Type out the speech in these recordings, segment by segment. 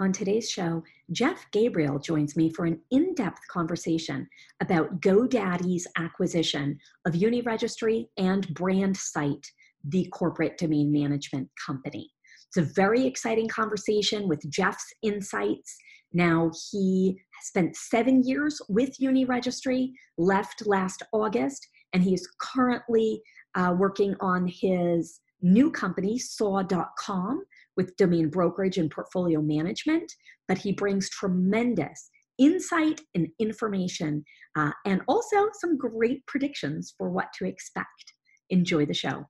On today's show, Jeff Gabriel joins me for an in depth conversation about GoDaddy's acquisition of Uniregistry and BrandSite, the corporate domain management company. It's a very exciting conversation with Jeff's insights. Now, he spent seven years with Uniregistry, left last August, and he is currently uh, working on his new company, saw.com, with domain brokerage and portfolio management, but he brings tremendous insight and information uh, and also some great predictions for what to expect. Enjoy the show.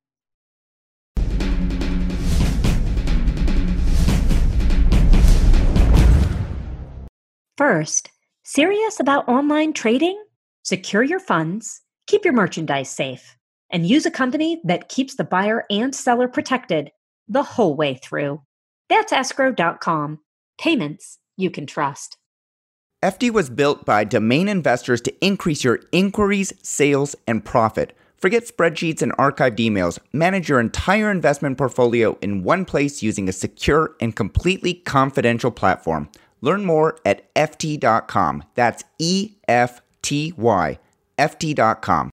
First, serious about online trading? Secure your funds, keep your merchandise safe, and use a company that keeps the buyer and seller protected the whole way through. That's escrow.com. Payments you can trust. Efty was built by domain investors to increase your inquiries, sales, and profit. Forget spreadsheets and archived emails. Manage your entire investment portfolio in one place using a secure and completely confidential platform. Learn more at Efty.com. That's E F T Y. Efty.com.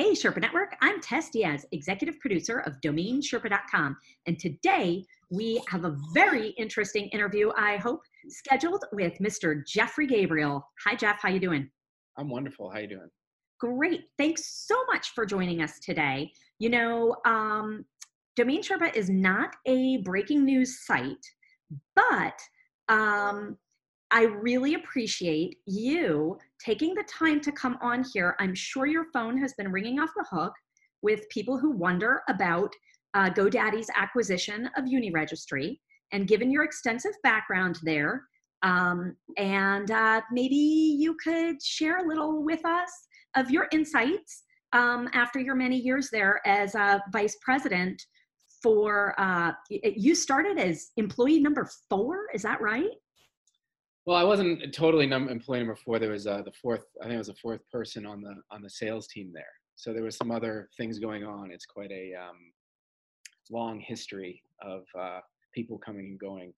Hey, Sherpa Network. I'm Tess Diaz, executive producer of DomainSherpa.com. And today we have a very interesting interview, I hope, scheduled with Mr. Jeffrey Gabriel. Hi, Jeff. How you doing? I'm wonderful. How you doing? Great. Thanks so much for joining us today. You know, um, Domain Sherpa is not a breaking news site, but um, I really appreciate you taking the time to come on here. I'm sure your phone has been ringing off the hook with people who wonder about uh, GoDaddy's acquisition of Uniregistry. And given your extensive background there, um, and uh, maybe you could share a little with us of your insights um, after your many years there as a vice president for, uh, you started as employee number four, is that right? Well, I wasn't totally num- employee number four. There was uh, the fourth. I think it was the fourth person on the on the sales team there. So there was some other things going on. It's quite a um, long history of uh, people coming and going,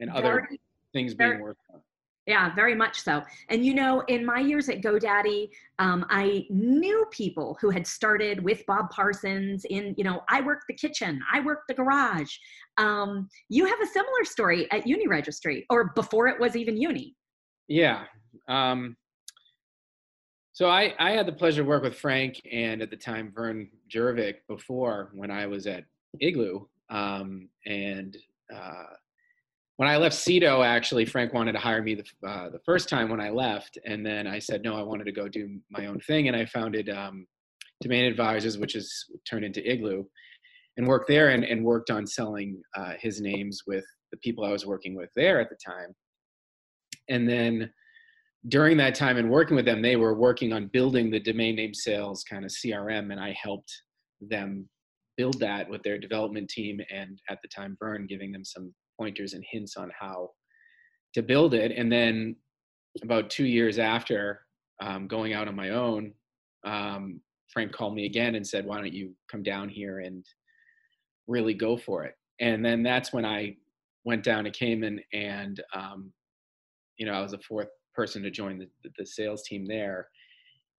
and other things being worked on. Yeah, very much so. And you know, in my years at GoDaddy, um, I knew people who had started with Bob Parsons in, you know, I worked the kitchen, I worked the garage. Um, you have a similar story at Uniregistry, or before it was even Uni. Yeah. Um, so I, I had the pleasure to work with Frank and at the time Vern Jervik before when I was at Igloo. Um, and uh, when I left Sedo, actually, Frank wanted to hire me the, uh, the first time when I left. And then I said, no, I wanted to go do my own thing. And I founded um, Domain Advisors, which has turned into Igloo, and worked there and, and worked on selling uh, his names with the people I was working with there at the time. And then during that time and working with them, they were working on building the domain name sales kind of CRM, and I helped them build that with their development team and at the time Vern giving them some pointers and hints on how to build it. And then about two years after um, going out on my own, um, Frank called me again and said, "Why don't you come down here and really go for it?" And then that's when I went down to Cayman, and um, you know, I was the fourth person to join the, the sales team there.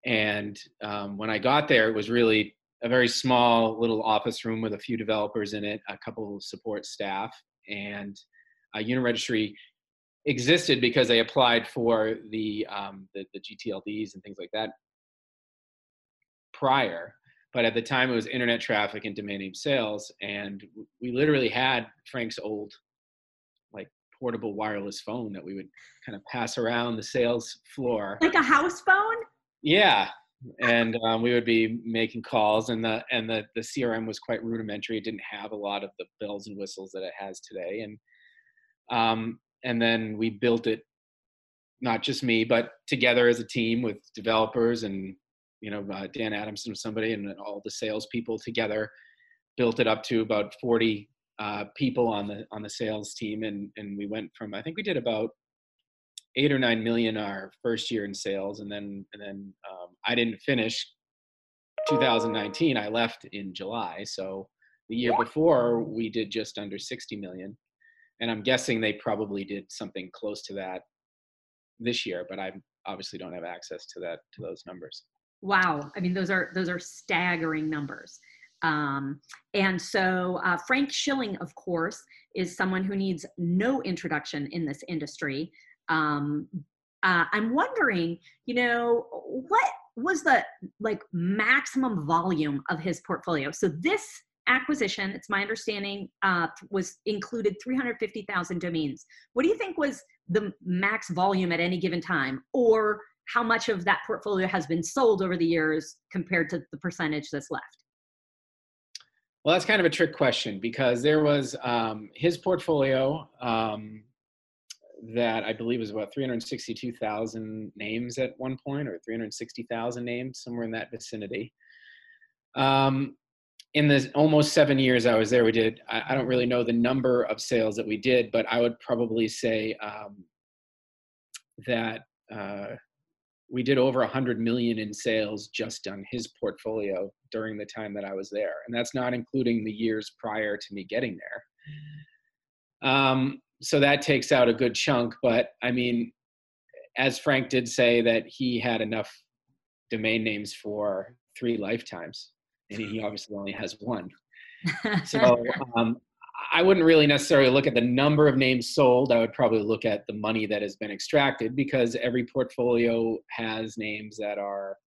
And um, when I got there, it was really a very small little office room with a few developers in it, a couple of support staff, and uh, Uniregistry existed because they applied for the, um, the, the GTLDs and things like that prior. But at the time, it was internet traffic and domain name sales, and we literally had Frank's old, like portable wireless phone that we would kind of pass around the sales floor, like a house phone. Yeah, and um, we would be making calls and the and the, the crm was quite rudimentary it didn't have a lot of the bells and whistles that it has today and um, and then we built it not just me but together as a team with developers and you know uh, dan adamson was somebody and all the salespeople together built it up to about 40 uh, people on the on the sales team and and we went from i think we did about eight or nine million our first year in sales, and then and then um, I didn't finish 2019. I left in July, so the year before we did just under 60 million, and I'm guessing they probably did something close to that this year, but I obviously don't have access to that to those numbers. Wow, I mean those are those are staggering numbers. Um, and so uh, Frank Schilling, of course, is someone who needs no introduction in this industry. Um, uh, I'm wondering, you know, what was the like maximum volume of his portfolio? So this acquisition, it's my understanding, uh, was included 350,000 domains. What do you think was the max volume at any given time, or how much of that portfolio has been sold over the years compared to the percentage that's left? Well, that's kind of a trick question because there was um, his portfolio um, that I believe was about 362,000 names at one point, or 360,000 names, somewhere in that vicinity. Um, in the almost seven years I was there, we did, I, I, don't really know the number of sales that we did, but I would probably say um, that uh, we did over 100 million in sales just on his portfolio during the time that I was there. And that's not including the years prior to me getting there. Um, so that takes out a good chunk. But I mean, as Frank did say, that he had enough domain names for three lifetimes, and he obviously only has one. so um, I wouldn't really necessarily look at the number of names sold. I would probably look at the money that has been extracted because every portfolio has names that are,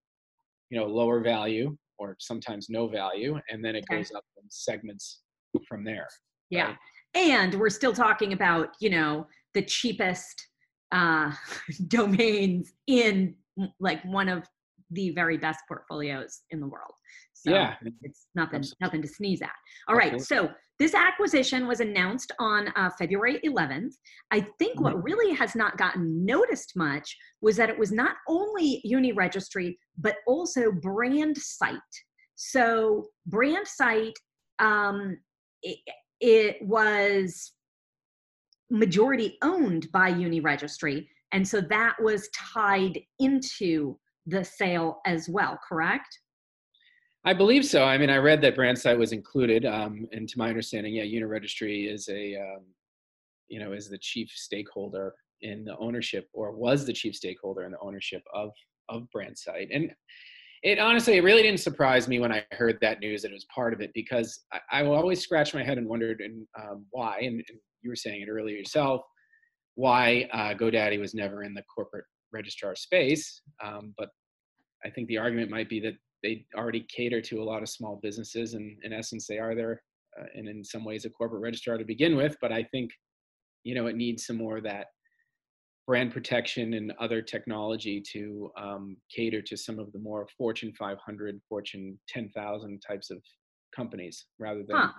you know, lower value or sometimes no value, and then it okay. goes up in segments from there. Yeah. Right? And we're still talking about, you know, the cheapest uh, domains in like one of the very best portfolios in the world. So yeah. it's nothing, Absolutely. nothing to sneeze at. All right. Absolutely. So this acquisition was announced on uh, February 11th. I think what mm-hmm. really has not gotten noticed much was that it was not only Uni Registry, but also Brand Site. So, Brand Site, um, it, was majority owned by Uni Registry. And so that was tied into the sale as well, correct? I believe so. I mean, I read that BrandSite was included, um, and to my understanding, yeah, Uniregistry is a, um, you know, is the chief stakeholder in the ownership, or was the chief stakeholder in the ownership of of BrandSite. And it honestly, it really didn't surprise me when I heard that news that it was part of it, because I, I always scratched my head and wondered and um, why. And, and, you were saying it earlier yourself, why uh, GoDaddy was never in the corporate registrar space. Um, but I think the argument might be that they already cater to a lot of small businesses and in essence they are there uh, and in some ways a corporate registrar to begin with but i think you know it needs some more of that brand protection and other technology to um, cater to some of the more fortune 500 fortune 10000 types of companies rather than huh.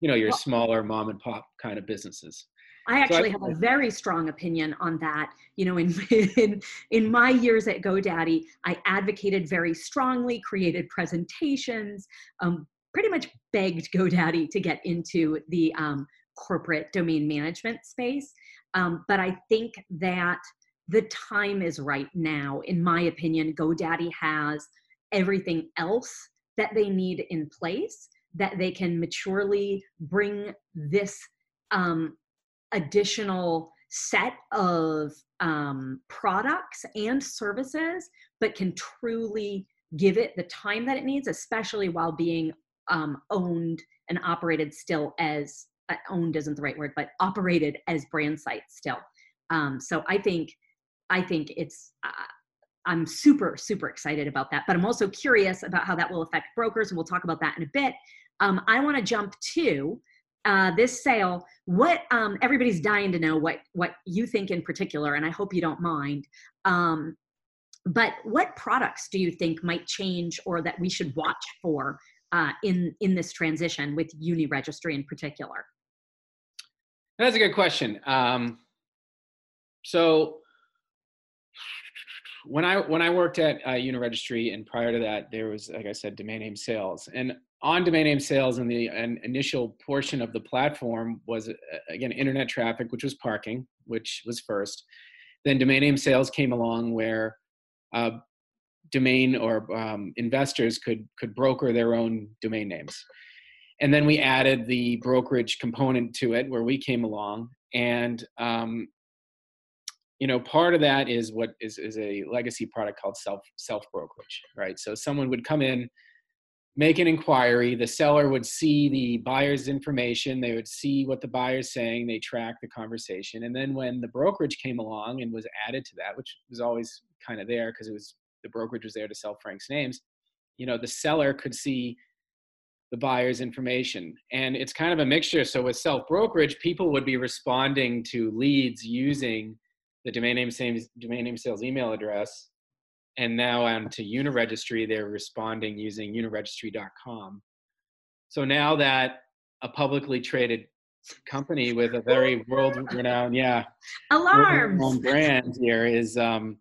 you know your well, smaller mom and pop kind of businesses I actually so I, have a very strong opinion on that. You know, in, in in my years at GoDaddy, I advocated very strongly, created presentations, um, pretty much begged GoDaddy to get into the um, corporate domain management space. Um, but I think that the time is right now. In my opinion, GoDaddy has everything else that they need in place that they can maturely bring this um, additional set of um, products and services, but can truly give it the time that it needs, especially while being um, owned and operated still as owned isn't the right word, but operated as brand sites still. Um, so I think I think it's uh, I'm super super excited about that, but I'm also curious about how that will affect brokers, and we'll talk about that in a bit. Um, I want to jump to uh, this sale, what um, everybody's dying to know what what you think in particular, and I hope you don't mind. Um, but what products do you think might change, or that we should watch for uh, in in this transition with Uni Registry in particular? That's a good question. Um, so when I when I worked at uh, Uniregistry and prior to that, there was like I said, domain name sales, and on domain name sales and the an initial portion of the platform was uh, again internet traffic, which was parking, which was first. Then domain name sales came along where uh, domain or um, investors could could broker their own domain names. And then we added the brokerage component to it where we came along. and um, you know part of that is what is, is a legacy product called self self brokerage right so someone would come in make an inquiry the seller would see the buyer's information they would see what the buyer's saying they track the conversation and then when the brokerage came along and was added to that which was always kind of there because it was the brokerage was there to sell frank's names you know the seller could see the buyer's information and it's kind of a mixture so with self brokerage people would be responding to leads using the domain name sales, domain name sales email address. And now on to Uniregistry, they're responding using uniregistry.com. So now that a publicly traded company with a very world-renowned, yeah, alarms brand here is um,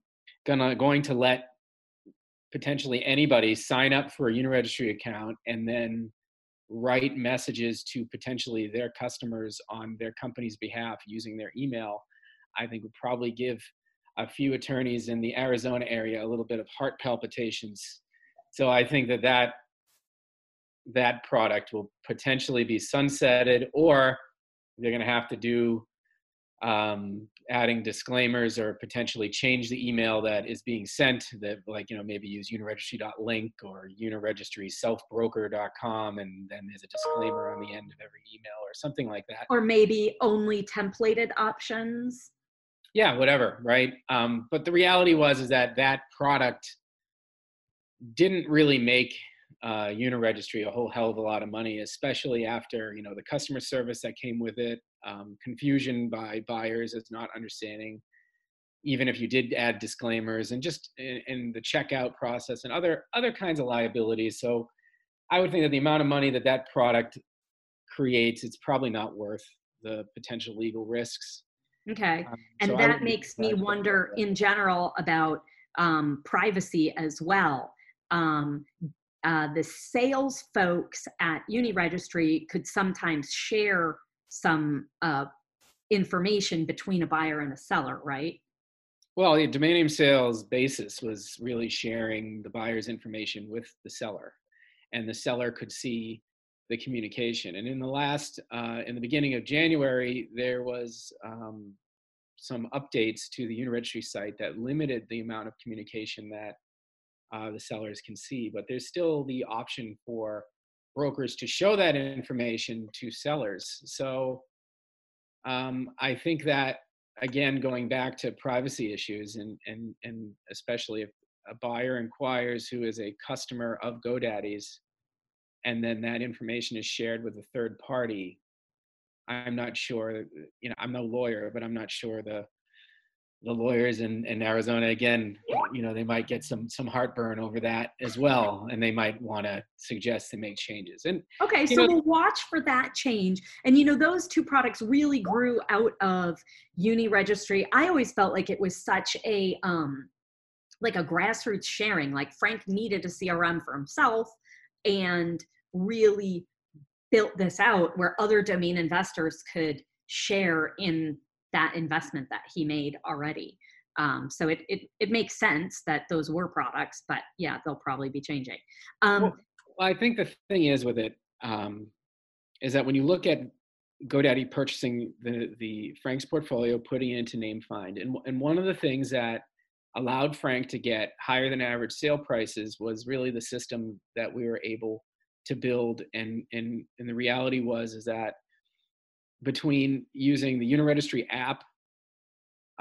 gonna going to let potentially anybody sign up for a Uniregistry account and then write messages to potentially their customers on their company's behalf using their email I think would probably give a few attorneys in the Arizona area a little bit of heart palpitations. So I think that that that product will potentially be sunsetted, or they're going to have to do um, adding disclaimers or potentially change the email that is being sent. That like you know maybe use uniregistry.link or uniregistryselfbroker.com, and then there's a disclaimer on the end of every email or something like that. Or maybe only templated options yeah whatever right um, but the reality was is that that product didn't really make uh, Uniregistry a whole hell of a lot of money, especially after you know the customer service that came with it, um, confusion by buyers as not understanding, even if you did add disclaimers and just in, in, the checkout process and other other kinds of liabilities. So I would think that the amount of money that that product creates, it's probably not worth the potential legal risks. Okay. Um, and so that makes me wonder in general about um, privacy as well. Um, uh, the sales folks at Uniregistry could sometimes share some uh, information between a buyer and a seller, right? Well, the domain name sales basis was really sharing the buyer's information with the seller, and the seller could see the communication. And in the last, uh, in the beginning of January, there was um, some updates to the Uniregistry site that limited the amount of communication that uh, the sellers can see. But there's still the option for brokers to show that information to sellers. So um, I think that again, going back to privacy issues, and and and especially if a buyer inquires who is a customer of GoDaddy's and then that information is shared with a third party, I'm not sure, you know, I'm no lawyer, but I'm not sure the the lawyers in, in Arizona again, you know, they might get some some heartburn over that as well, and they might want to suggest they make changes. And okay, so know, we'll watch for that change. And you know, those two products really grew out of uni registry. I always felt like it was such a um, like a grassroots sharing. Like Frank needed a CRM for himself, and really built this out where other domain investors could share in that investment that he made already. Um, so it, it, it makes sense that those were products, but yeah, they'll probably be changing. Um, well, I think the thing is with it um, is that when you look at GoDaddy purchasing the the Frank's portfolio, putting it into NameFind, and and one of the things that allowed Frank to get higher than average sale prices was really the system that we were able to build and and and the reality was is that between using the Uniregistry app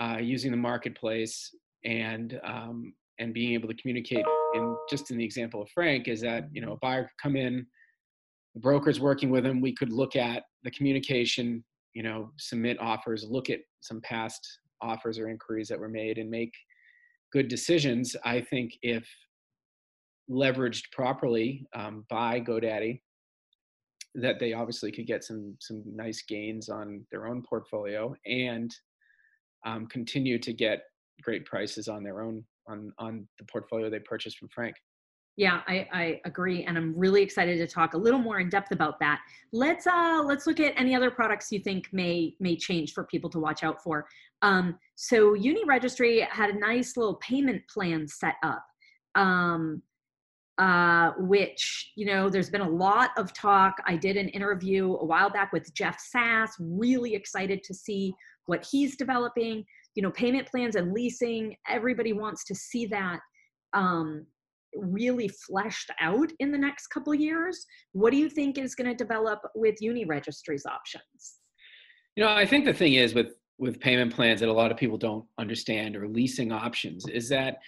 uh, using the marketplace and um, and being able to communicate in just in the example of frank is that you know a buyer could come in the broker's working with him we could look at the communication you know submit offers look at some past offers or inquiries that were made and make good decisions. I think if leveraged properly um, by GoDaddy, that they obviously could get some some nice gains on their own portfolio and um, continue to get great prices on their own on on the portfolio they purchased from Frank. Yeah, I, I agree, and I'm really excited to talk a little more in depth about that. Let's uh let's look at any other products you think may may change for people to watch out for. Um, so Uni Registry had a nice little payment plan set up. Um, uh, which you know there's been a lot of talk. I did an interview a while back with jeff sass really excited to see what he's developing. You know payment plans and leasing everybody wants to see that um, really fleshed out in the next couple years. What do you think is going to develop with uni registries options? You know i think the thing is with with payment plans that a lot of people don't understand or leasing options is that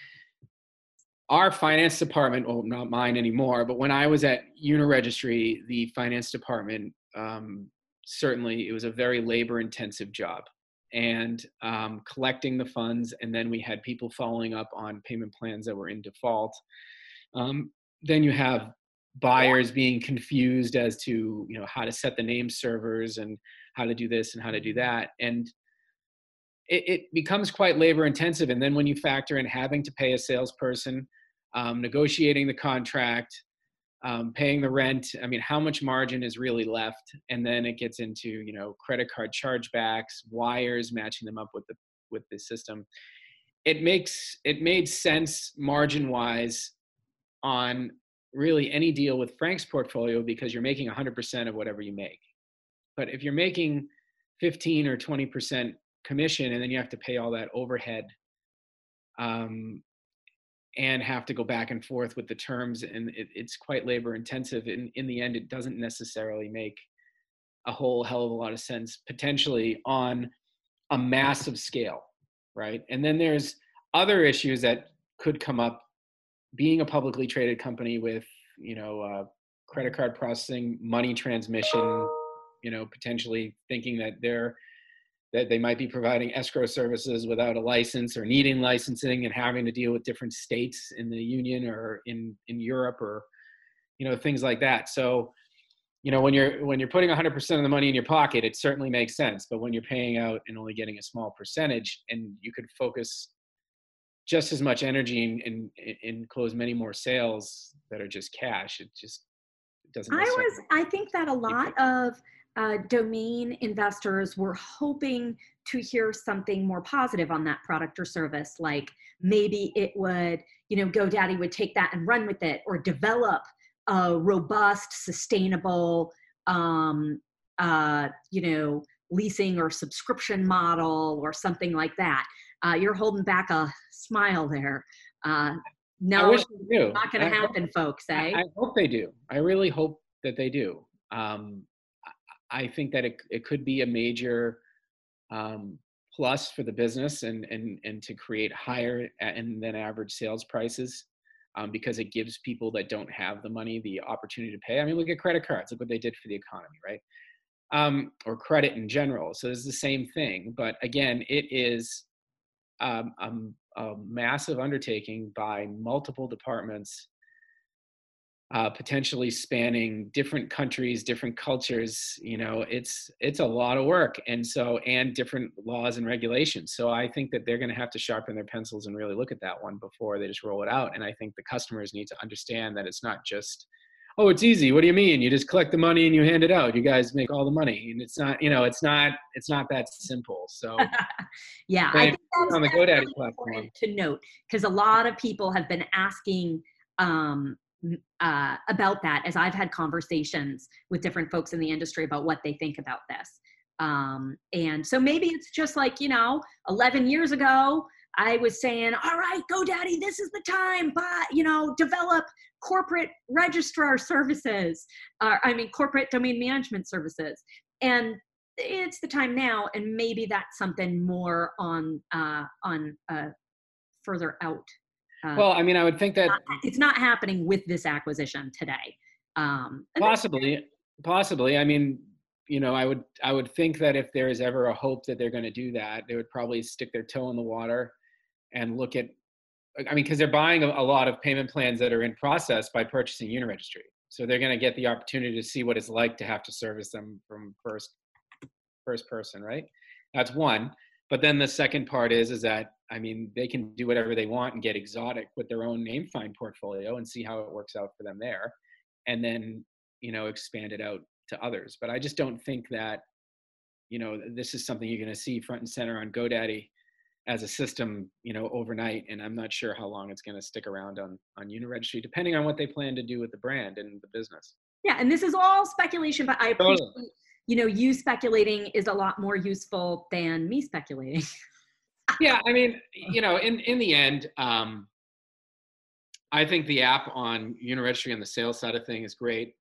our finance department, well, not mine anymore, but when I was at Uniregistry, the finance department, um, certainly it was a very labor intensive job and um, collecting the funds. And then we had people following up on payment plans that were in default. Um, then you have buyers being confused as to you know how to set the name servers and how to do this and how to do that and it, it becomes quite labor intensive and then when you factor in having to pay a salesperson um, negotiating the contract, um, paying the rent. I mean, how much margin is really left? And then it gets into you know credit card chargebacks, wires, matching them up with the with the system. It makes it made sense margin wise on really any deal with Frank's portfolio because you're making 100% of whatever you make. But if you're making 15 or 20% commission and then you have to pay all that overhead um, and have to go back and forth with the terms and it, it's quite labor intensive and in the end it doesn't necessarily make a whole hell of a lot of sense potentially on a massive scale right? And then there's other issues that could come up. Being a publicly traded company with you know uh, credit card processing money transmission you know potentially thinking that they're that they might be providing escrow services without a license or needing licensing and having to deal with different states in the union or in in Europe or you know things like that. So you know when you're when you're putting 100% of the money in your pocket it certainly makes sense. But when you're paying out and only getting a small percentage and you could focus just as much energy and, and, and close many more sales that are just cash it just doesn't i was i think that a lot of uh, domain investors were hoping to hear something more positive on that product or service like maybe it would you know godaddy would take that and run with it or develop a robust sustainable um, uh, you know leasing or subscription model or something like that. Uh, you're holding back a smile there. Uh, no it's not going to happen hope, folks eh? I, I hope they do. I really hope that they do. Um, I think that it, it could be a major um, plus for the business and, and, and to create higher and than average sales prices um, because it gives people that don't have the money the opportunity to pay. I mean, look at credit cards. Look what they did for the economy, right? Um, or credit in general. So it's the same thing. But again, it is um, a, a massive undertaking by multiple departments uh, potentially spanning different countries, different cultures. You know, it's it's a lot of work, and so and different laws and regulations. So I think that they're going to have to sharpen their pencils and really look at that one before they just roll it out. And I think the customers need to understand that it's not just oh it's easy what do you mean you just collect the money and you hand it out you guys make all the money and it's not you know it's not it's not that simple so yeah i think that's, on the godaddy platform to note because a lot of people have been asking um, uh, about that as I've had conversations with different folks in the industry about what they think about this. Um, and so maybe it's just like, you know, 11 years ago, I was saying, all right, GoDaddy, this is the time, but, you know, develop corporate registrar services, uh, I mean, corporate domain management services. And it's the time now, and maybe that's something more on, uh, on uh, further out well, I mean, I would think that it's not happening with this acquisition today. Um, possibly, possibly. I mean, you know, I would I would think that if there is ever a hope that they're going to do that, they would probably stick their toe in the water and look at. I mean, because they're buying a, a, lot of payment plans that are in process by purchasing Uniregistry, so they're going to get the opportunity to see what it's like to have to service them from first first person, right? That's one. But then the second part is is that I mean they can do whatever they want and get exotic with their own NameFind portfolio and see how it works out for them there, and then you know expand it out to others. But I just don't think that you know this is something you're going to see front and center on GoDaddy as a system, you know, overnight. And I'm not sure how long it's going to stick around on on Uniregistry, depending on what they plan to do with the brand and the business. Yeah, and this is all speculation, but I appreciate totally. You know you speculating is a lot more useful than me speculating. yeah, I mean, you know, in in the end, um, I think the app on Uniregistry on the sales side of thing is great.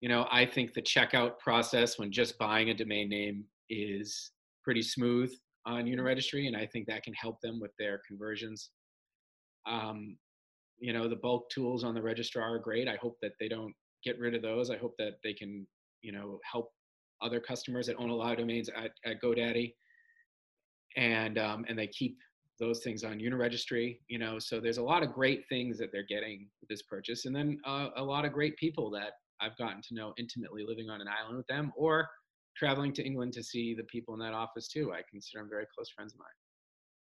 You know, I think the checkout process when just buying a domain name is pretty smooth on Uniregistry, and I think that can help them with their conversions. Um, you know, the bulk tools on the registrar are great. I hope that they don't get rid of those. I hope that they can, you know, help other customers that own a lot of domains at, at GoDaddy, and um, and they keep those things on Uniregistry. You know, so there's a lot of great things that they're getting with this purchase, and then uh, a lot of great people that I've gotten to know intimately living on an island with them, or traveling to England to see the people in that office too. I consider them very close friends of mine.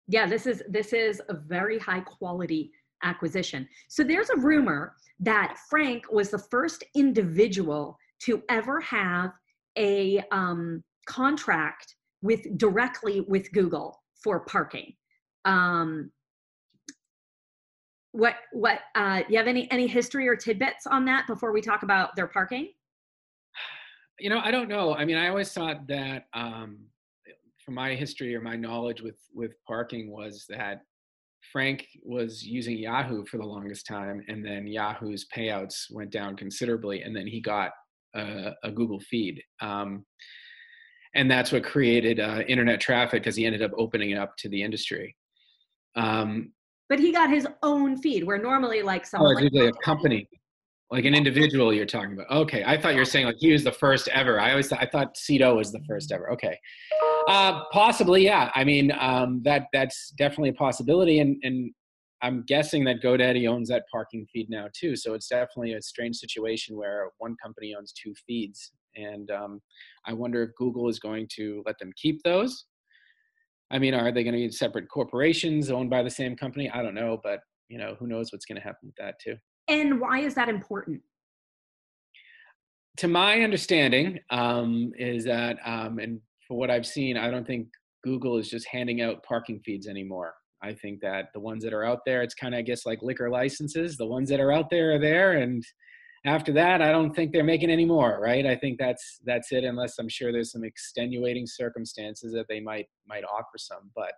Yeah, this is this is a very high quality acquisition. So there's a rumor that Frank was the first individual to ever have a um, contract with directly with Google for parking. Um, what what uh, you have any any history or tidbits on that before we talk about their parking? you know, I don't know. I mean, I always thought that um, from my history or my knowledge with with parking was that Frank was using Yahoo for the longest time, and then Yahoo's payouts went down considerably, and then he got a, a Google feed. Um, and that's what created uh, internet traffic because he ended up opening it up to the industry. Um, but he got his own feed, where normally, like someone oh, like a company, like an individual you're talking about. Okay, I thought you were saying like he was the first ever. I always thought, I thought Sedo was the first ever. Okay, uh, possibly, yeah. I mean, um, that that's definitely a possibility, and and I'm guessing that GoDaddy owns that parking feed now too. So it's definitely a strange situation where one company owns two feeds, and um, I wonder if Google is going to let them keep those. I mean, are they going to be separate corporations owned by the same company? I don't know, but you know, who knows what's going to happen with that too. And why is that important? To my understanding, um, is that, um, and for what I've seen, I don't think Google is just handing out parking feeds anymore. I think that the ones that are out there, it's kind of, I guess, like liquor licenses. The ones that are out there are there, and after that, I don't think they're making any more, right? I think that's that's it, unless I'm sure there's some extenuating circumstances that they might might offer some. But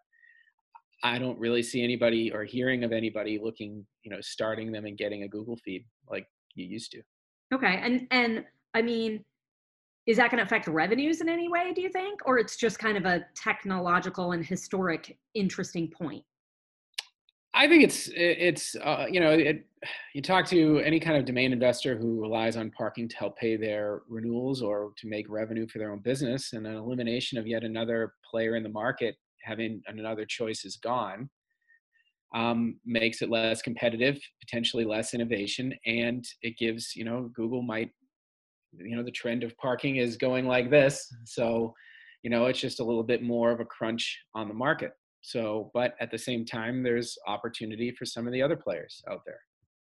I don't really see anybody or hearing of anybody looking, you know, starting them and getting a Google feed like you used to. Okay. And and I mean, is that going to affect revenues in any way, do you think? Or it's just kind of a technological and historic interesting point? I think it's it's uh, you know it, you talk to any kind of domain investor who relies on parking to help pay their renewals or to make revenue for their own business, and an elimination of yet another player in the market having another choice is gone um, makes it less competitive, potentially less innovation, and it gives you know Google might you know the trend of parking is going like this, so you know it's just a little bit more of a crunch on the market. So, but at the same time, there's opportunity for some of the other players out there.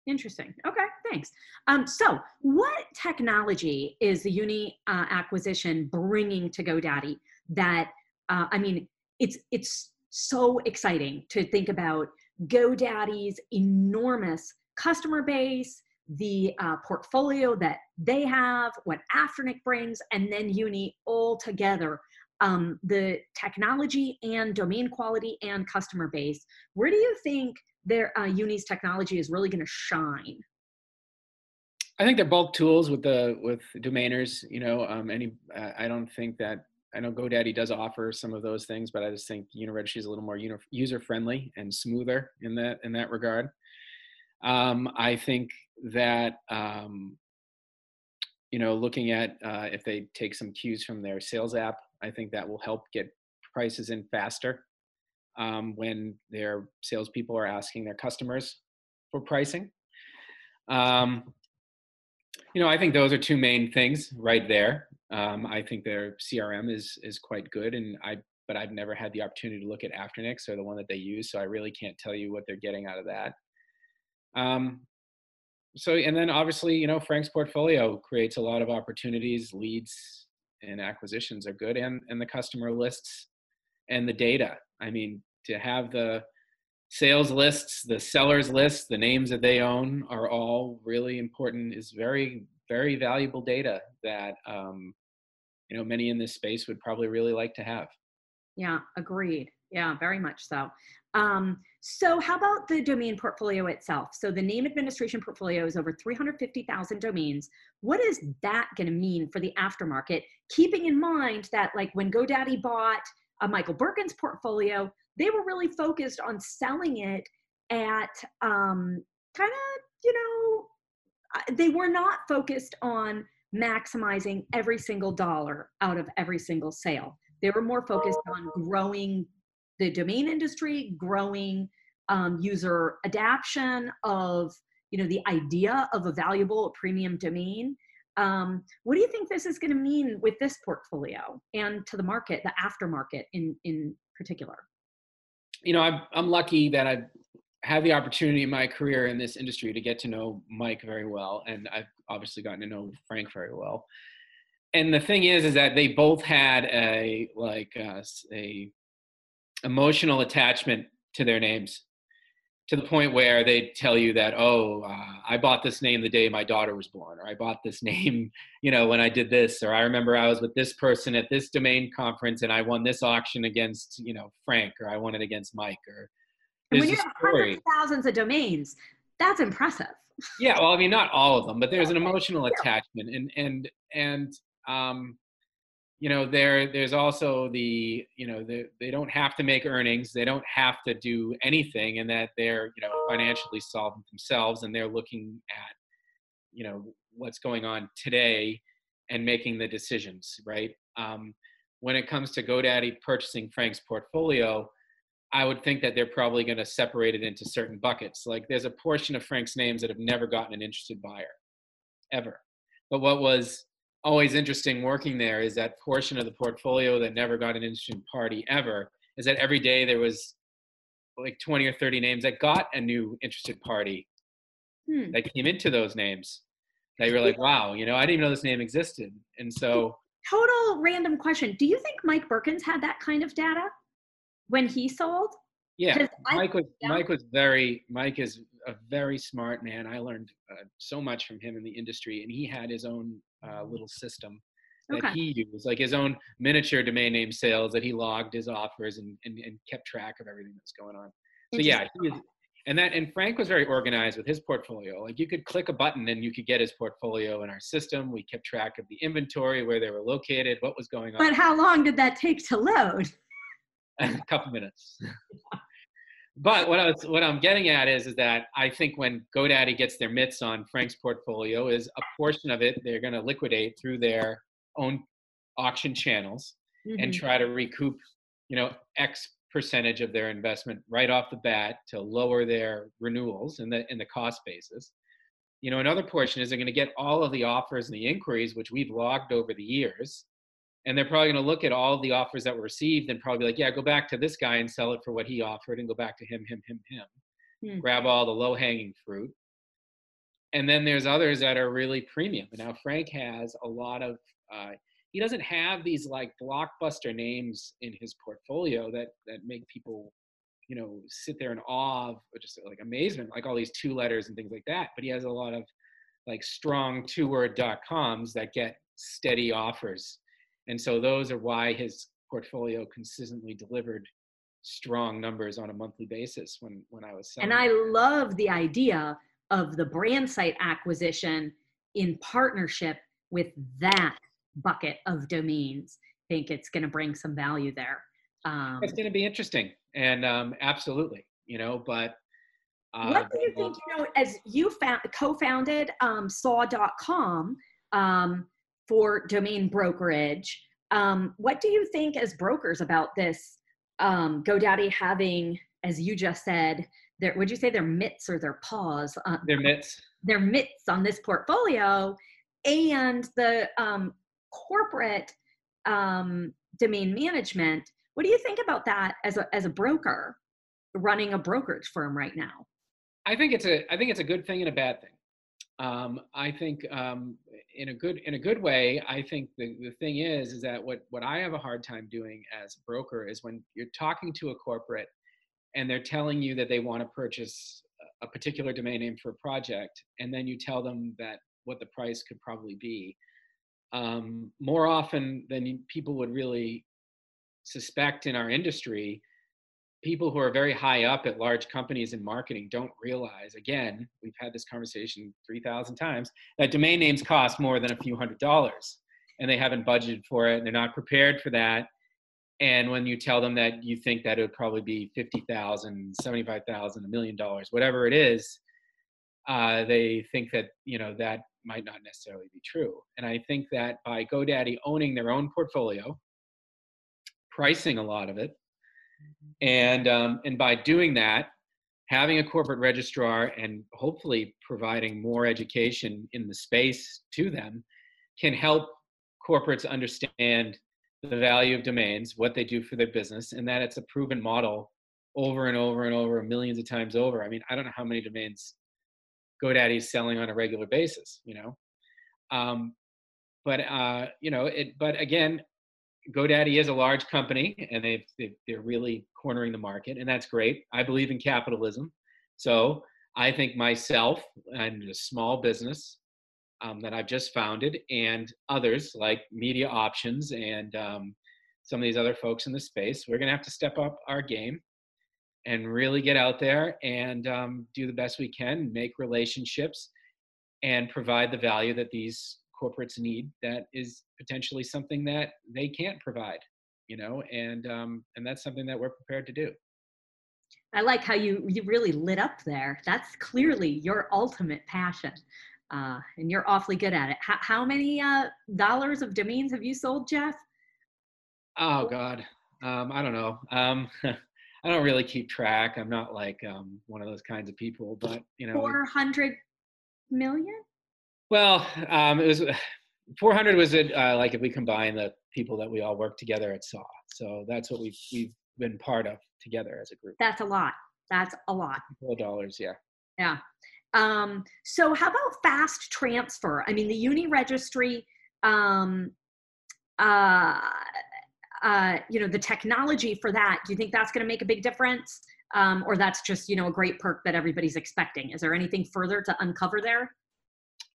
Interesting. Okay, thanks. Um, so, what technology is the Uni uh, acquisition bringing to GoDaddy that uh, I mean, it's it's so exciting to think about GoDaddy's enormous customer base, the uh, portfolio that they have, what Afternic brings, and then Uni all together. Um, the technology and domain quality and customer base. Where do you think their uh, Uni's technology is really going to shine? I think they're both tools with the with domainers. You know, um, any I don't think that I know GoDaddy does offer some of those things, but I just think Uniregistry is a little more user friendly and smoother in that in that regard. Um, I think that um, you know, looking at uh, if they take some cues from their sales app, I think that will help get prices in faster um, when their salespeople are asking their customers for pricing. Um, you know, I think those are two main things right there. Um, I think their CRM is is quite good, and I but I've never had the opportunity to look at Afternics or the one that they use, so I really can't tell you what they're getting out of that. Um, so and then obviously, you know, Frank's portfolio creates a lot of opportunities, leads, and acquisitions are good, and and the customer lists and the data. I mean, to have the sales lists, the sellers lists, the names that they own are all really important. Is very very valuable data that um, you know many in this space would probably really like to have. Yeah, agreed. Yeah, very much so. Um, so how about the domain portfolio itself? So the name administration portfolio is over 350,000 domains. What is that going to mean for the aftermarket? Keeping in mind that like when GoDaddy bought a Michael Berkens portfolio, they were really focused on selling it at um, kind of, you know, uh, they were not focused on maximizing every single dollar out of every single sale. They were more focused on growing the domain industry, growing um, user adaption of you know the idea of a valuable premium domain. Um, what do you think this is going to mean with this portfolio and to the market, the aftermarket in in particular? You know, I'm I'm lucky that I've had the opportunity in my career in this industry to get to know Mike very well, and I've obviously gotten to know Frank very well. And the thing is, is that they both had a like uh, a emotional attachment to their names to the point where they tell you that oh uh, i bought this name the day my daughter was born or i bought this name you know when i did this or i remember i was with this person at this domain conference and i won this auction against you know frank or i won it against mike or and when you have hundreds of thousands of domains that's impressive. Yeah well i mean not all of them but there's an emotional attachment and and and um you know there there's also the you know the, they don't have to make earnings they don't have to do anything and that they're you know financially solvent themselves and they're looking at you know what's going on today and making the decisions right? Um, when it comes to godaddy purchasing frank's portfolio i would think that they're probably going to separate it into certain buckets. Like there's a portion of frank's names that have never gotten an interested buyer ever. But what was always interesting working there is that portion of the portfolio that never got an interested party ever is that every day there was like 20 or 30 names that got a new interested party hmm. that came into those names. That you were like wow you know i didn't even know this name existed. And so total random question. Do you think mike berkens had that kind of data when he sold yeah mike was yeah. mike was very mike is a very smart man i learned uh, so much from him in the industry and he had his own uh, little system that okay. he used, like his own miniature domain name sales that he logged his offers and, and, and kept track of everything that's going on. So yeah, he and that and Frank was very organized with his portfolio. Like you could click a button and you could get his portfolio in our system. We kept track of the inventory, where they were located, what was going on. But how long did that take to load? a couple minutes. but what I was, what I'm getting at is is that I think when GoDaddy gets their mitts on Frank's portfolio, is a portion of it they're going to liquidate through their own auction channels mm-hmm. and try to recoup, you know, X percentage of their investment right off the bat to lower their renewals and the in the cost basis. You know, another portion is they're going to get all of the offers and the inquiries which we've logged over the years and they're probably going to look at all the offers that were received and probably like, yeah, go back to this guy and sell it for what he offered, and go back to him, him, him, him. Hmm. Grab all the low hanging fruit. And then there's others that are really premium. And now Frank has a lot of. Uh, he doesn't have these like blockbuster names in his portfolio that that make people, you know, sit there in awe of just like amazement, like all these two letters and things like that. But he has a lot of like strong two word dot coms that get steady offers and so those are why his portfolio consistently delivered strong numbers on a monthly basis when when I was selling. And I love the idea of the brand site acquisition in partnership with that bucket of domains. I think it's going to bring some value there. Um, it's going to be interesting, and um, absolutely, you know. But uh, what do you think? You know, as you found, co-founded um, Saw.com, um, for domain brokerage. Um, what do you think as brokers about this um, GoDaddy having, as you just said, their, would you say their mitts or their paws? Uh, their mitts. Their mitts on this portfolio and the um, corporate um, domain management. What do you think about that as a, as a broker running a brokerage firm right now? I think it's a I think it's a good thing and a bad thing. Um, I think um, in a good in a good way. I think the, the thing is is that what what I have a hard time doing as a broker is when you're talking to a corporate and they're telling you that they want to purchase a particular domain name for a project, and then you tell them that what the price could probably be. Um, more often than people would really suspect in our industry, people who are very high up at large companies in marketing don't realize again we've had this conversation 3000 times that domain names cost more than a few hundred dollars and they haven't budgeted for it and they're not prepared for that. And when you tell them that you think that it would probably be 50000 75000 a million dollars whatever it is uh, they think that you know that might not necessarily be true. And i think that by godaddy owning their own portfolio pricing a lot of it and um, and by doing that having a corporate registrar and hopefully providing more education in the space to them can help corporates understand the value of domains what they do for their business and that it's a proven model over and over and over millions of times over. I mean i don't know how many domains godaddy is selling on a regular basis you know? Um, but uh, you know it but again GoDaddy is a large company and they've, they are really cornering the market, and that's great. I believe in capitalism. So I think myself and a small business um, that I've just founded, and others like Media Options and um, some of these other folks in the space, we're going to have to step up our game and really get out there and um, do the best we can, make relationships, and provide the value that these corporates need that is potentially something that they can't provide you know and um, and that's something that we're prepared to do. I like how you you really lit up there. That's clearly your ultimate passion uh, and you're awfully good at it. How, how many uh, dollars of domains have you sold jeff? Oh god. Um, i don't know. Um, i don't really keep track. I'm not like um, one of those kinds of people but you know 400 million well, um, it was 400 was it uh, like if we combine the people that we all work together at SAW. So that's what we've we've been part of together as a group. That's a lot. That's a lot. Four dollars, yeah. Yeah. Um, so how about fast transfer? I mean, the Uniregistry, um, uh, uh, you know, the technology for that. Do you think that's going to make a big difference, um, or that's just you know a great perk that everybody's expecting? Is there anything further to uncover there?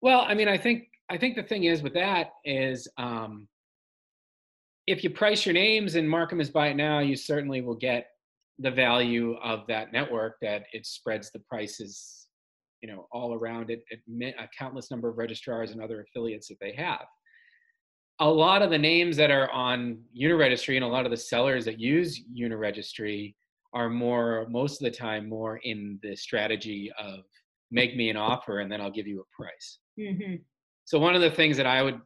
Well, I mean, I think I think the thing is with that is um, if you price your names and mark them as buy it now, you certainly will get the value of that network that it spreads the prices, you know, all around it, it a countless number of registrars and other affiliates that they have. A lot of the names that are on Uniregistry and a lot of the sellers that use Uniregistry are more, most of the time, more in the strategy of make me an offer and then I'll give you a price. Mm-hmm. So one of the things that I would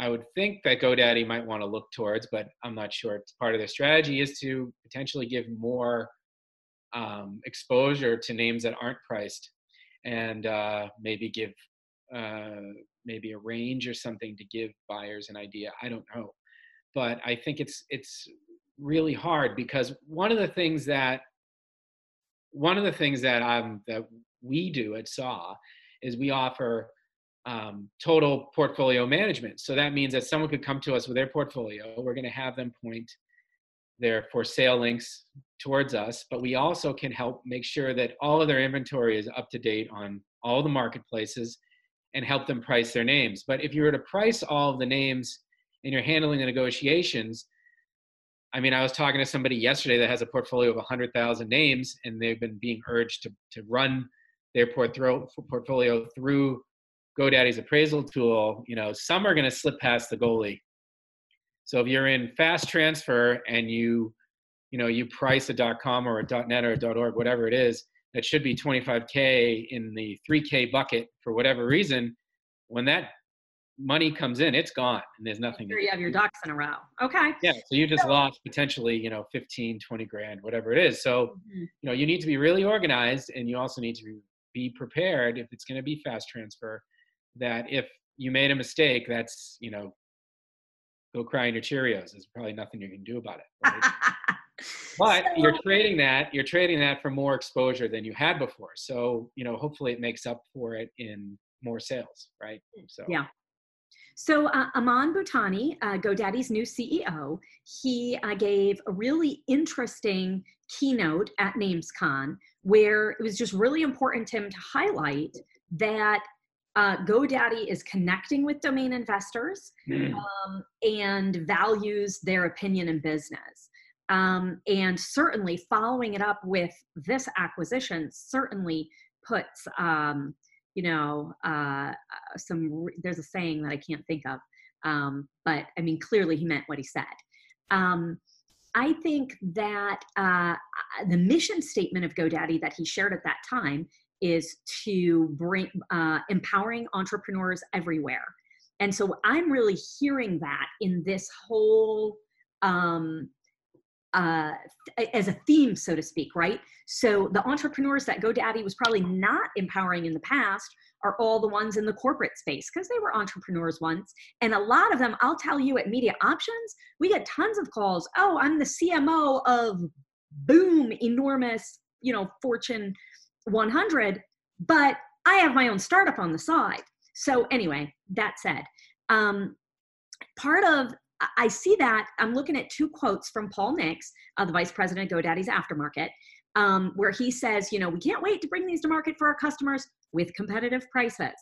I would think that GoDaddy might want to look towards, but I'm not sure it's part of their strategy, is to potentially give more um, exposure to names that aren't priced, and uh, maybe give uh, maybe a range or something to give buyers an idea. I don't know, but I think it's it's really hard because one of the things that one of the things that I'm that we do at SAW is we offer um, total portfolio management. So that means that someone could come to us with their portfolio. We're going to have them point their for sale links towards us, but we also can help make sure that all of their inventory is up to date on all the marketplaces and help them price their names. But if you were to price all of the names and you're handling the negotiations, I mean, I was talking to somebody yesterday that has a portfolio of 100,000 names, and they've been being urged to, to run their portfolio through GoDaddy's appraisal tool, you know, some are going to slip past the goalie. So if you're in fast transfer and you, you know, you price a .com or a .net or a .org, whatever it is, that should be 25k in the 3k bucket for whatever reason. When that money comes in, it's gone, and there's nothing. Sure you have your ducks in a row. Okay. Yeah. So you just lost potentially, you know, 15, 20 grand, whatever it is. So, mm-hmm. you know, you need to be really organized, and you also need to be prepared if it's going to be fast transfer that if you made a mistake, that's, you know, go cry in your Cheerios. There's probably nothing you can do about it. Right? but so, you're trading that, you're trading that for more exposure than you had before. So, you know, hopefully it makes up for it in more sales, right? So, yeah. So uh, Aman Bhutani, uh, GoDaddy's new CEO, he uh, gave a really interesting keynote at NamesCon where it was just really important to him to highlight that uh, GoDaddy is connecting with domain investors Mm. um, and values their opinion in business. Um, and certainly following it up with this acquisition certainly puts, um, you know, uh, uh, some, re- there's a saying that I can't think of, um, but I mean, clearly he meant what he said. Um, I think that uh, the mission statement of GoDaddy that he shared at that time is to bring uh, empowering entrepreneurs everywhere. And so I'm really hearing that in this whole um, uh, as a theme, so to speak, right? So the entrepreneurs that GoDaddy was probably not empowering in the past are all the ones in the corporate space because they were entrepreneurs once. And a lot of them, I'll tell you at Media Options, we get tons of calls. Oh, I'm the CMO of boom, enormous, you know, Fortune 100, but I have my own startup on the side. So anyway, that said, um, part of I- see that I'm looking at two quotes from Paul Nicks, uh, the vice president of GoDaddy's aftermarket, um, where he says, you know, we can't wait to bring these to market for our customers with competitive prices.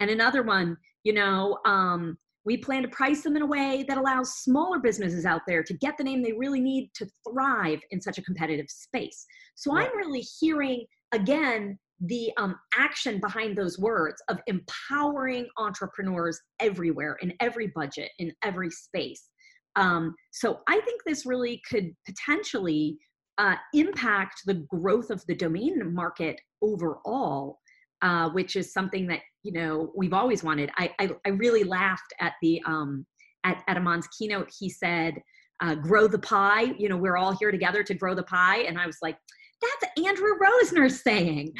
And another one, you know, um, we plan to price them in a way that allows smaller businesses out there to get the name they really need to thrive in such a competitive space. So Right. I'm really hearing again the um, action behind those words of empowering entrepreneurs everywhere in every budget in every space. Um, so i think this really could potentially uh, impact the growth of the domain market overall uh, which is something that you know we've always wanted. I i, I really laughed at the um, at, at Aman's keynote. He said uh, grow the pie. You know we're all here together to grow the pie. And i was like that's Andrew Rosner saying.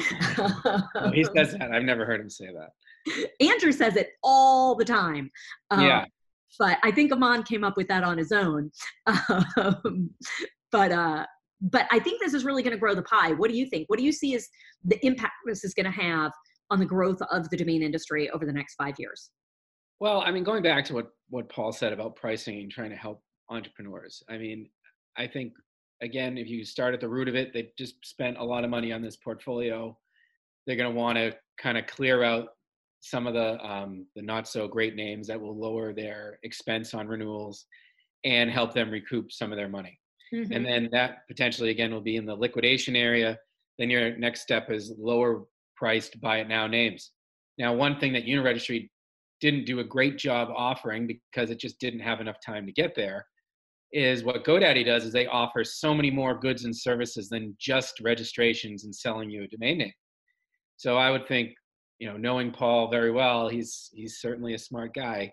He says that. I've never heard him say that. Andrew says it all the time. Um, yeah. But I think Aman came up with that on his own. Um, but uh, but I think this is really going to grow the pie. What do you think? What do you see as the impact this is going to have on the growth of the domain industry over the next five years? Well, I mean, going back to what what Paul said about pricing and trying to help entrepreneurs. I mean, I think again, if you start at the root of it, they've just spent a lot of money on this portfolio. They're going to want to kind of clear out some of the um, the not so great names that will lower their expense on renewals and help them recoup some of their money. Mm-hmm. And then that potentially again will be in the liquidation area. Then your next step is lower priced buy it now names. Now, one thing that Uniregistry didn't do a great job offering because it just didn't have enough time to get there is what GoDaddy does is they offer so many more goods and services than just registrations and selling you a domain name. So I would think, you know, knowing Paul very well, he's he's certainly a smart guy,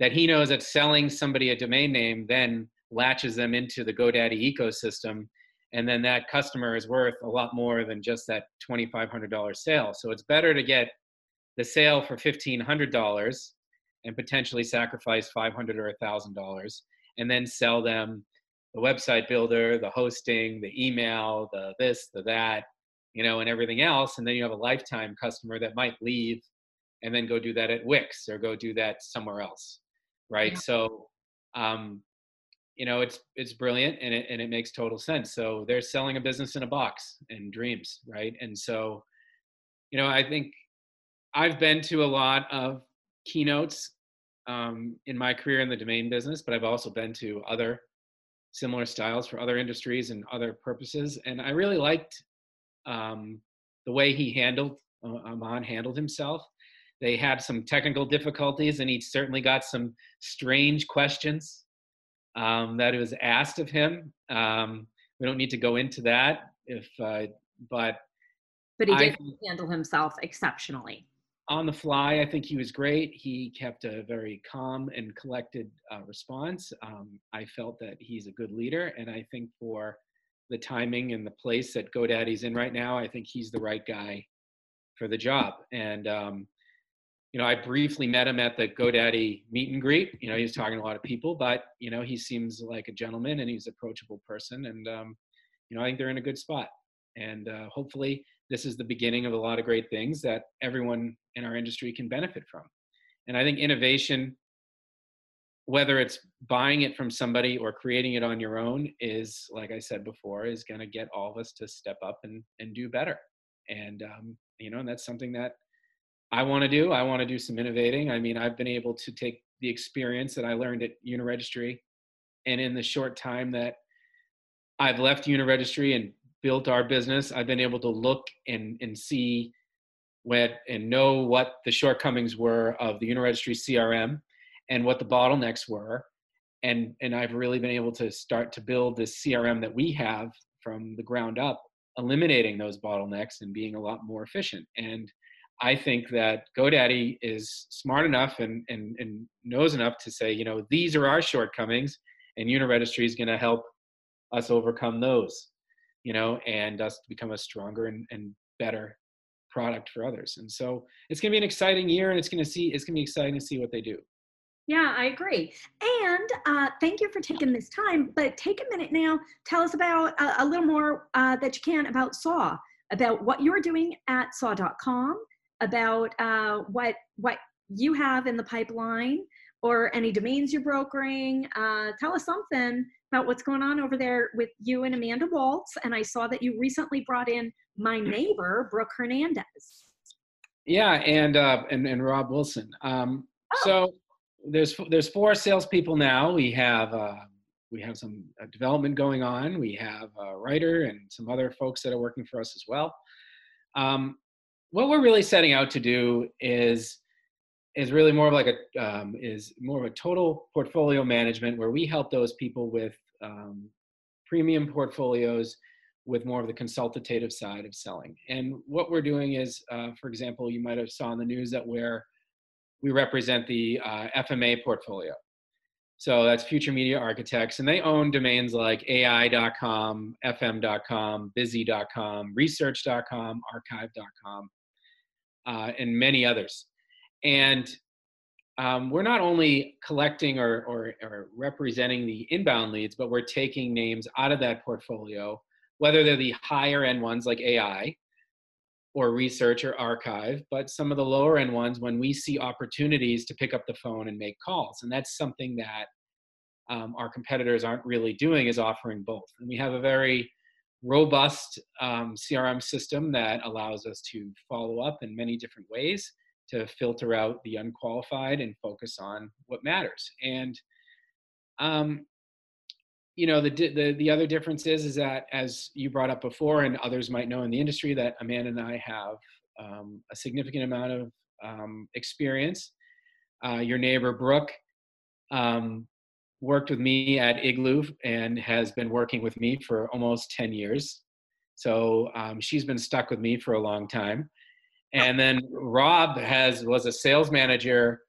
that he knows that selling somebody a domain name then latches them into the GoDaddy ecosystem, and then that customer is worth a lot more than just that $2,500 sale. So it's better to get the sale for $1,500 and potentially sacrifice 500 or $1,000 and then sell them the website builder, the hosting, the email, the this, the that, you know, and everything else. And then you have a lifetime customer that might leave and then go do that at Wix or go do that somewhere else, right? Yeah. So, um, you know, it's it's brilliant and it and it makes total sense. So they're selling a business in a box and dreams, right? And so, you know, I think I've been to a lot of keynotes um, in my career in the domain business, but I've also been to other similar styles for other industries and other purposes. And I really liked um, the way he handled, uh, Aman handled himself. They had some technical difficulties, and he certainly got some strange questions um, that was asked of him. Um, we don't need to go into that, if uh, but But he did think- handle himself exceptionally. On the fly, I think he was great. He kept a very calm and collected uh, response. Um, I felt that he's a good leader, and I think for the timing and the place that GoDaddy's in right now, I think he's the right guy for the job. And um, you know, I briefly met him at the GoDaddy meet and greet. You know, he was talking to a lot of people, but you know, he seems like a gentleman and he's an approachable person. And um, you know, I think they're in a good spot. And uh, hopefully, this is the beginning of a lot of great things that everyone in our industry can benefit from. And I think innovation, whether it's buying it from somebody or creating it on your own is like i said before is going to get all of us to step up and, and do better. And um, you know and that's something that i want to do. I want to do some innovating. I mean i've been able to take the experience that i learned at uniregistry and in the short time that i've left uniregistry and built our business i've been able to look and, and see what and know what the shortcomings were of the uniregistry crm and what the bottlenecks were. And and i've really been able to start to build this crm that we have from the ground up eliminating those bottlenecks and being a lot more efficient. And i think that godaddy is smart enough and and, and knows enough to say you know these are our shortcomings and uniregistry is going to help us overcome those you know and us to become a stronger and, and better product for others and so it's going to be an exciting year and it's going to see it's going to be exciting to see what they do yeah, I agree. And uh, thank you for taking this time. But take a minute now. Tell us about uh, a little more uh, that you can about Saw, about what you're doing at Saw.com, about uh, what what you have in the pipeline, or any domains you're brokering. Uh, tell us something about what's going on over there with you and Amanda Waltz. And I saw that you recently brought in my neighbor, Brooke Hernandez. Yeah, and uh, and and Rob Wilson. Um, oh. So there's there's four salespeople now. We have uh, we have some uh, development going on. We have a writer and some other folks that are working for us as well. Um, what we're really setting out to do is is really more of like a um, is more of a total portfolio management where we help those people with um, premium portfolios with more of the consultative side of selling. And what we're doing is, uh, for example, you might have saw in the news that we're we represent the uh, FMA portfolio. So that's Future Media Architects, and they own domains like AI.com, FM.com, Busy.com, Research.com, Archive.com, uh, and many others. And um, we're not only collecting or, or, or representing the inbound leads, but we're taking names out of that portfolio, whether they're the higher end ones like AI, or research or archive, but some of the lower end ones when we see opportunities to pick up the phone and make calls. And that's something that um, our competitors aren't really doing is offering both. And we have a very robust um, CRM system that allows us to follow up in many different ways to filter out the unqualified and focus on what matters. And um, you know the, the the other difference is is that as you brought up before and others might know in the industry that amanda and i have um, a significant amount of um, experience. Uh, your neighbor brooke um, worked with me at igloo and has been working with me for almost 10 years. So um, she's been stuck with me for a long time and then rob has was a sales manager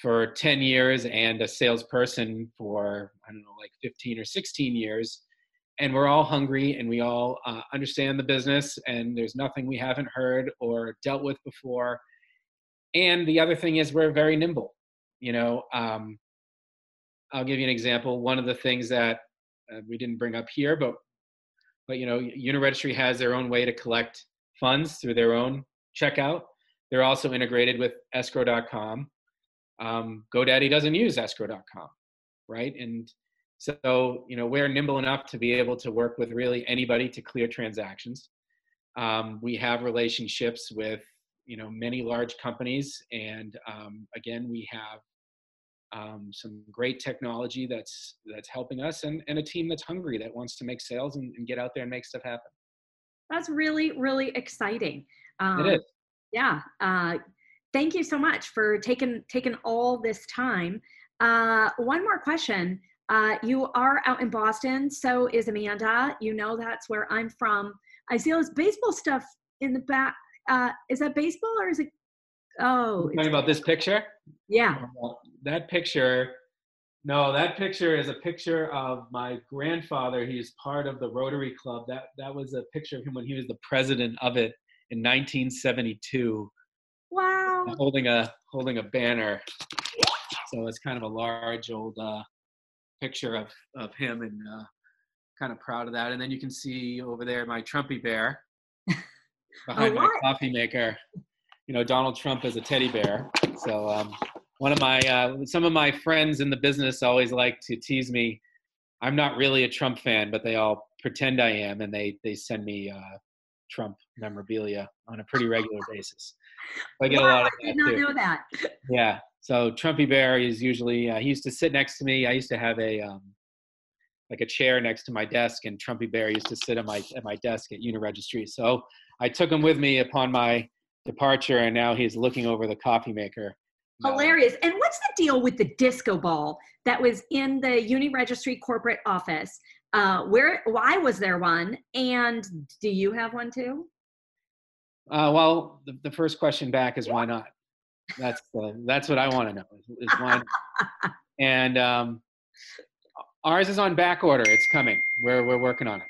for 10 years and a salesperson for i don't know like 15 or 16 years. And we're all hungry and we all uh, understand the business and there's nothing we haven't heard or dealt with before. And the other thing is we're very nimble you know um, i'll give you an example. One of the things that uh, we didn't bring up here but but you know uniregistry has their own way to collect funds through their own checkout they're also integrated with escrow.com um, GoDaddy doesn't use escrow.com, right? And so, you know, we're nimble enough to be able to work with really anybody to clear transactions. Um, we have relationships with, you know, many large companies, and um, again, we have um, some great technology that's that's helping us, and, and a team that's hungry that wants to make sales and, and get out there and make stuff happen. That's really really exciting. It is. Yeah. Uh, thank you so much for taking taking all this time. Uh, one more question. Uh, you are out in Boston, so is Amanda. You know that's where I'm from. I see all this baseball stuff in the back. Uh, is that baseball or is it? Oh, talking about this picture. Yeah. that picture. No, that picture is a picture of my grandfather. He's part of the Rotary Club. That that was a picture of him when he was the president of it in 1972. Wow. Holding a holding a banner. So it's kind of a large old uh, picture of of him, and uh, kind of proud of that. And then you can see over there my Trumpy bear behind my coffee maker. You know, Donald Trump is a teddy bear. So um, one of my uh, some of my friends in the business always like to tease me. I'm not really a Trump fan, but they all pretend I am, and they they send me uh, Trump memorabilia on a pretty regular basis. I get wow, a lot of that. I did not too. know that. Yeah. So Trumpy Bear is usually uh, he used to sit next to me. I used to have a um, like a chair next to my desk, and Trumpy Bear used to sit at my at my desk at Uniregistry. So I took him with me upon my departure, and now he's looking over the coffee maker. Hilarious. And what's the deal with the disco ball that was in the Uniregistry corporate office? Uh, where? Why was there one? And do you have one too? Uh, well, the, the, first question back is why not? That's uh, that's what I want to know. Is, is why? and um, ours is on back order. It's coming. We're we're working on it.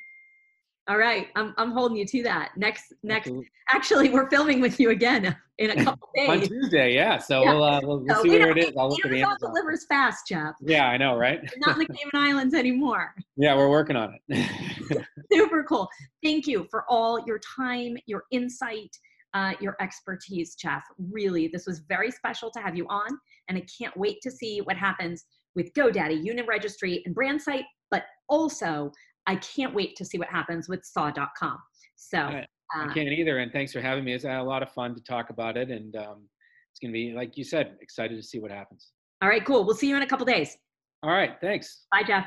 All right, I'm I'm holding you to that. Next next, Absolutely. actually, we're filming with you again in a couple days. on Tuesday, yeah. So yeah. we'll uh, we'll, we'll so see where it is. I'll look at the Amazon. delivers fast, Jeff. Yeah, I know, right? not in the Cayman Islands anymore. Yeah, we're working on it. Super cool. Thank you for all your time, your insight, uh, your expertise, Jeff. Really, this was very special to have you on, and I can't wait to see what happens with GoDaddy, Uniregistry, and Brandsight, but also I can't wait to see what happens with saw.com. So I, I uh, can't either. And thanks for having me. It's a lot of fun to talk about it. And um, it's going to be, like you said, excited to see what happens. All right, cool. We'll see you in a couple days. All right. Thanks. Bye, Jeff.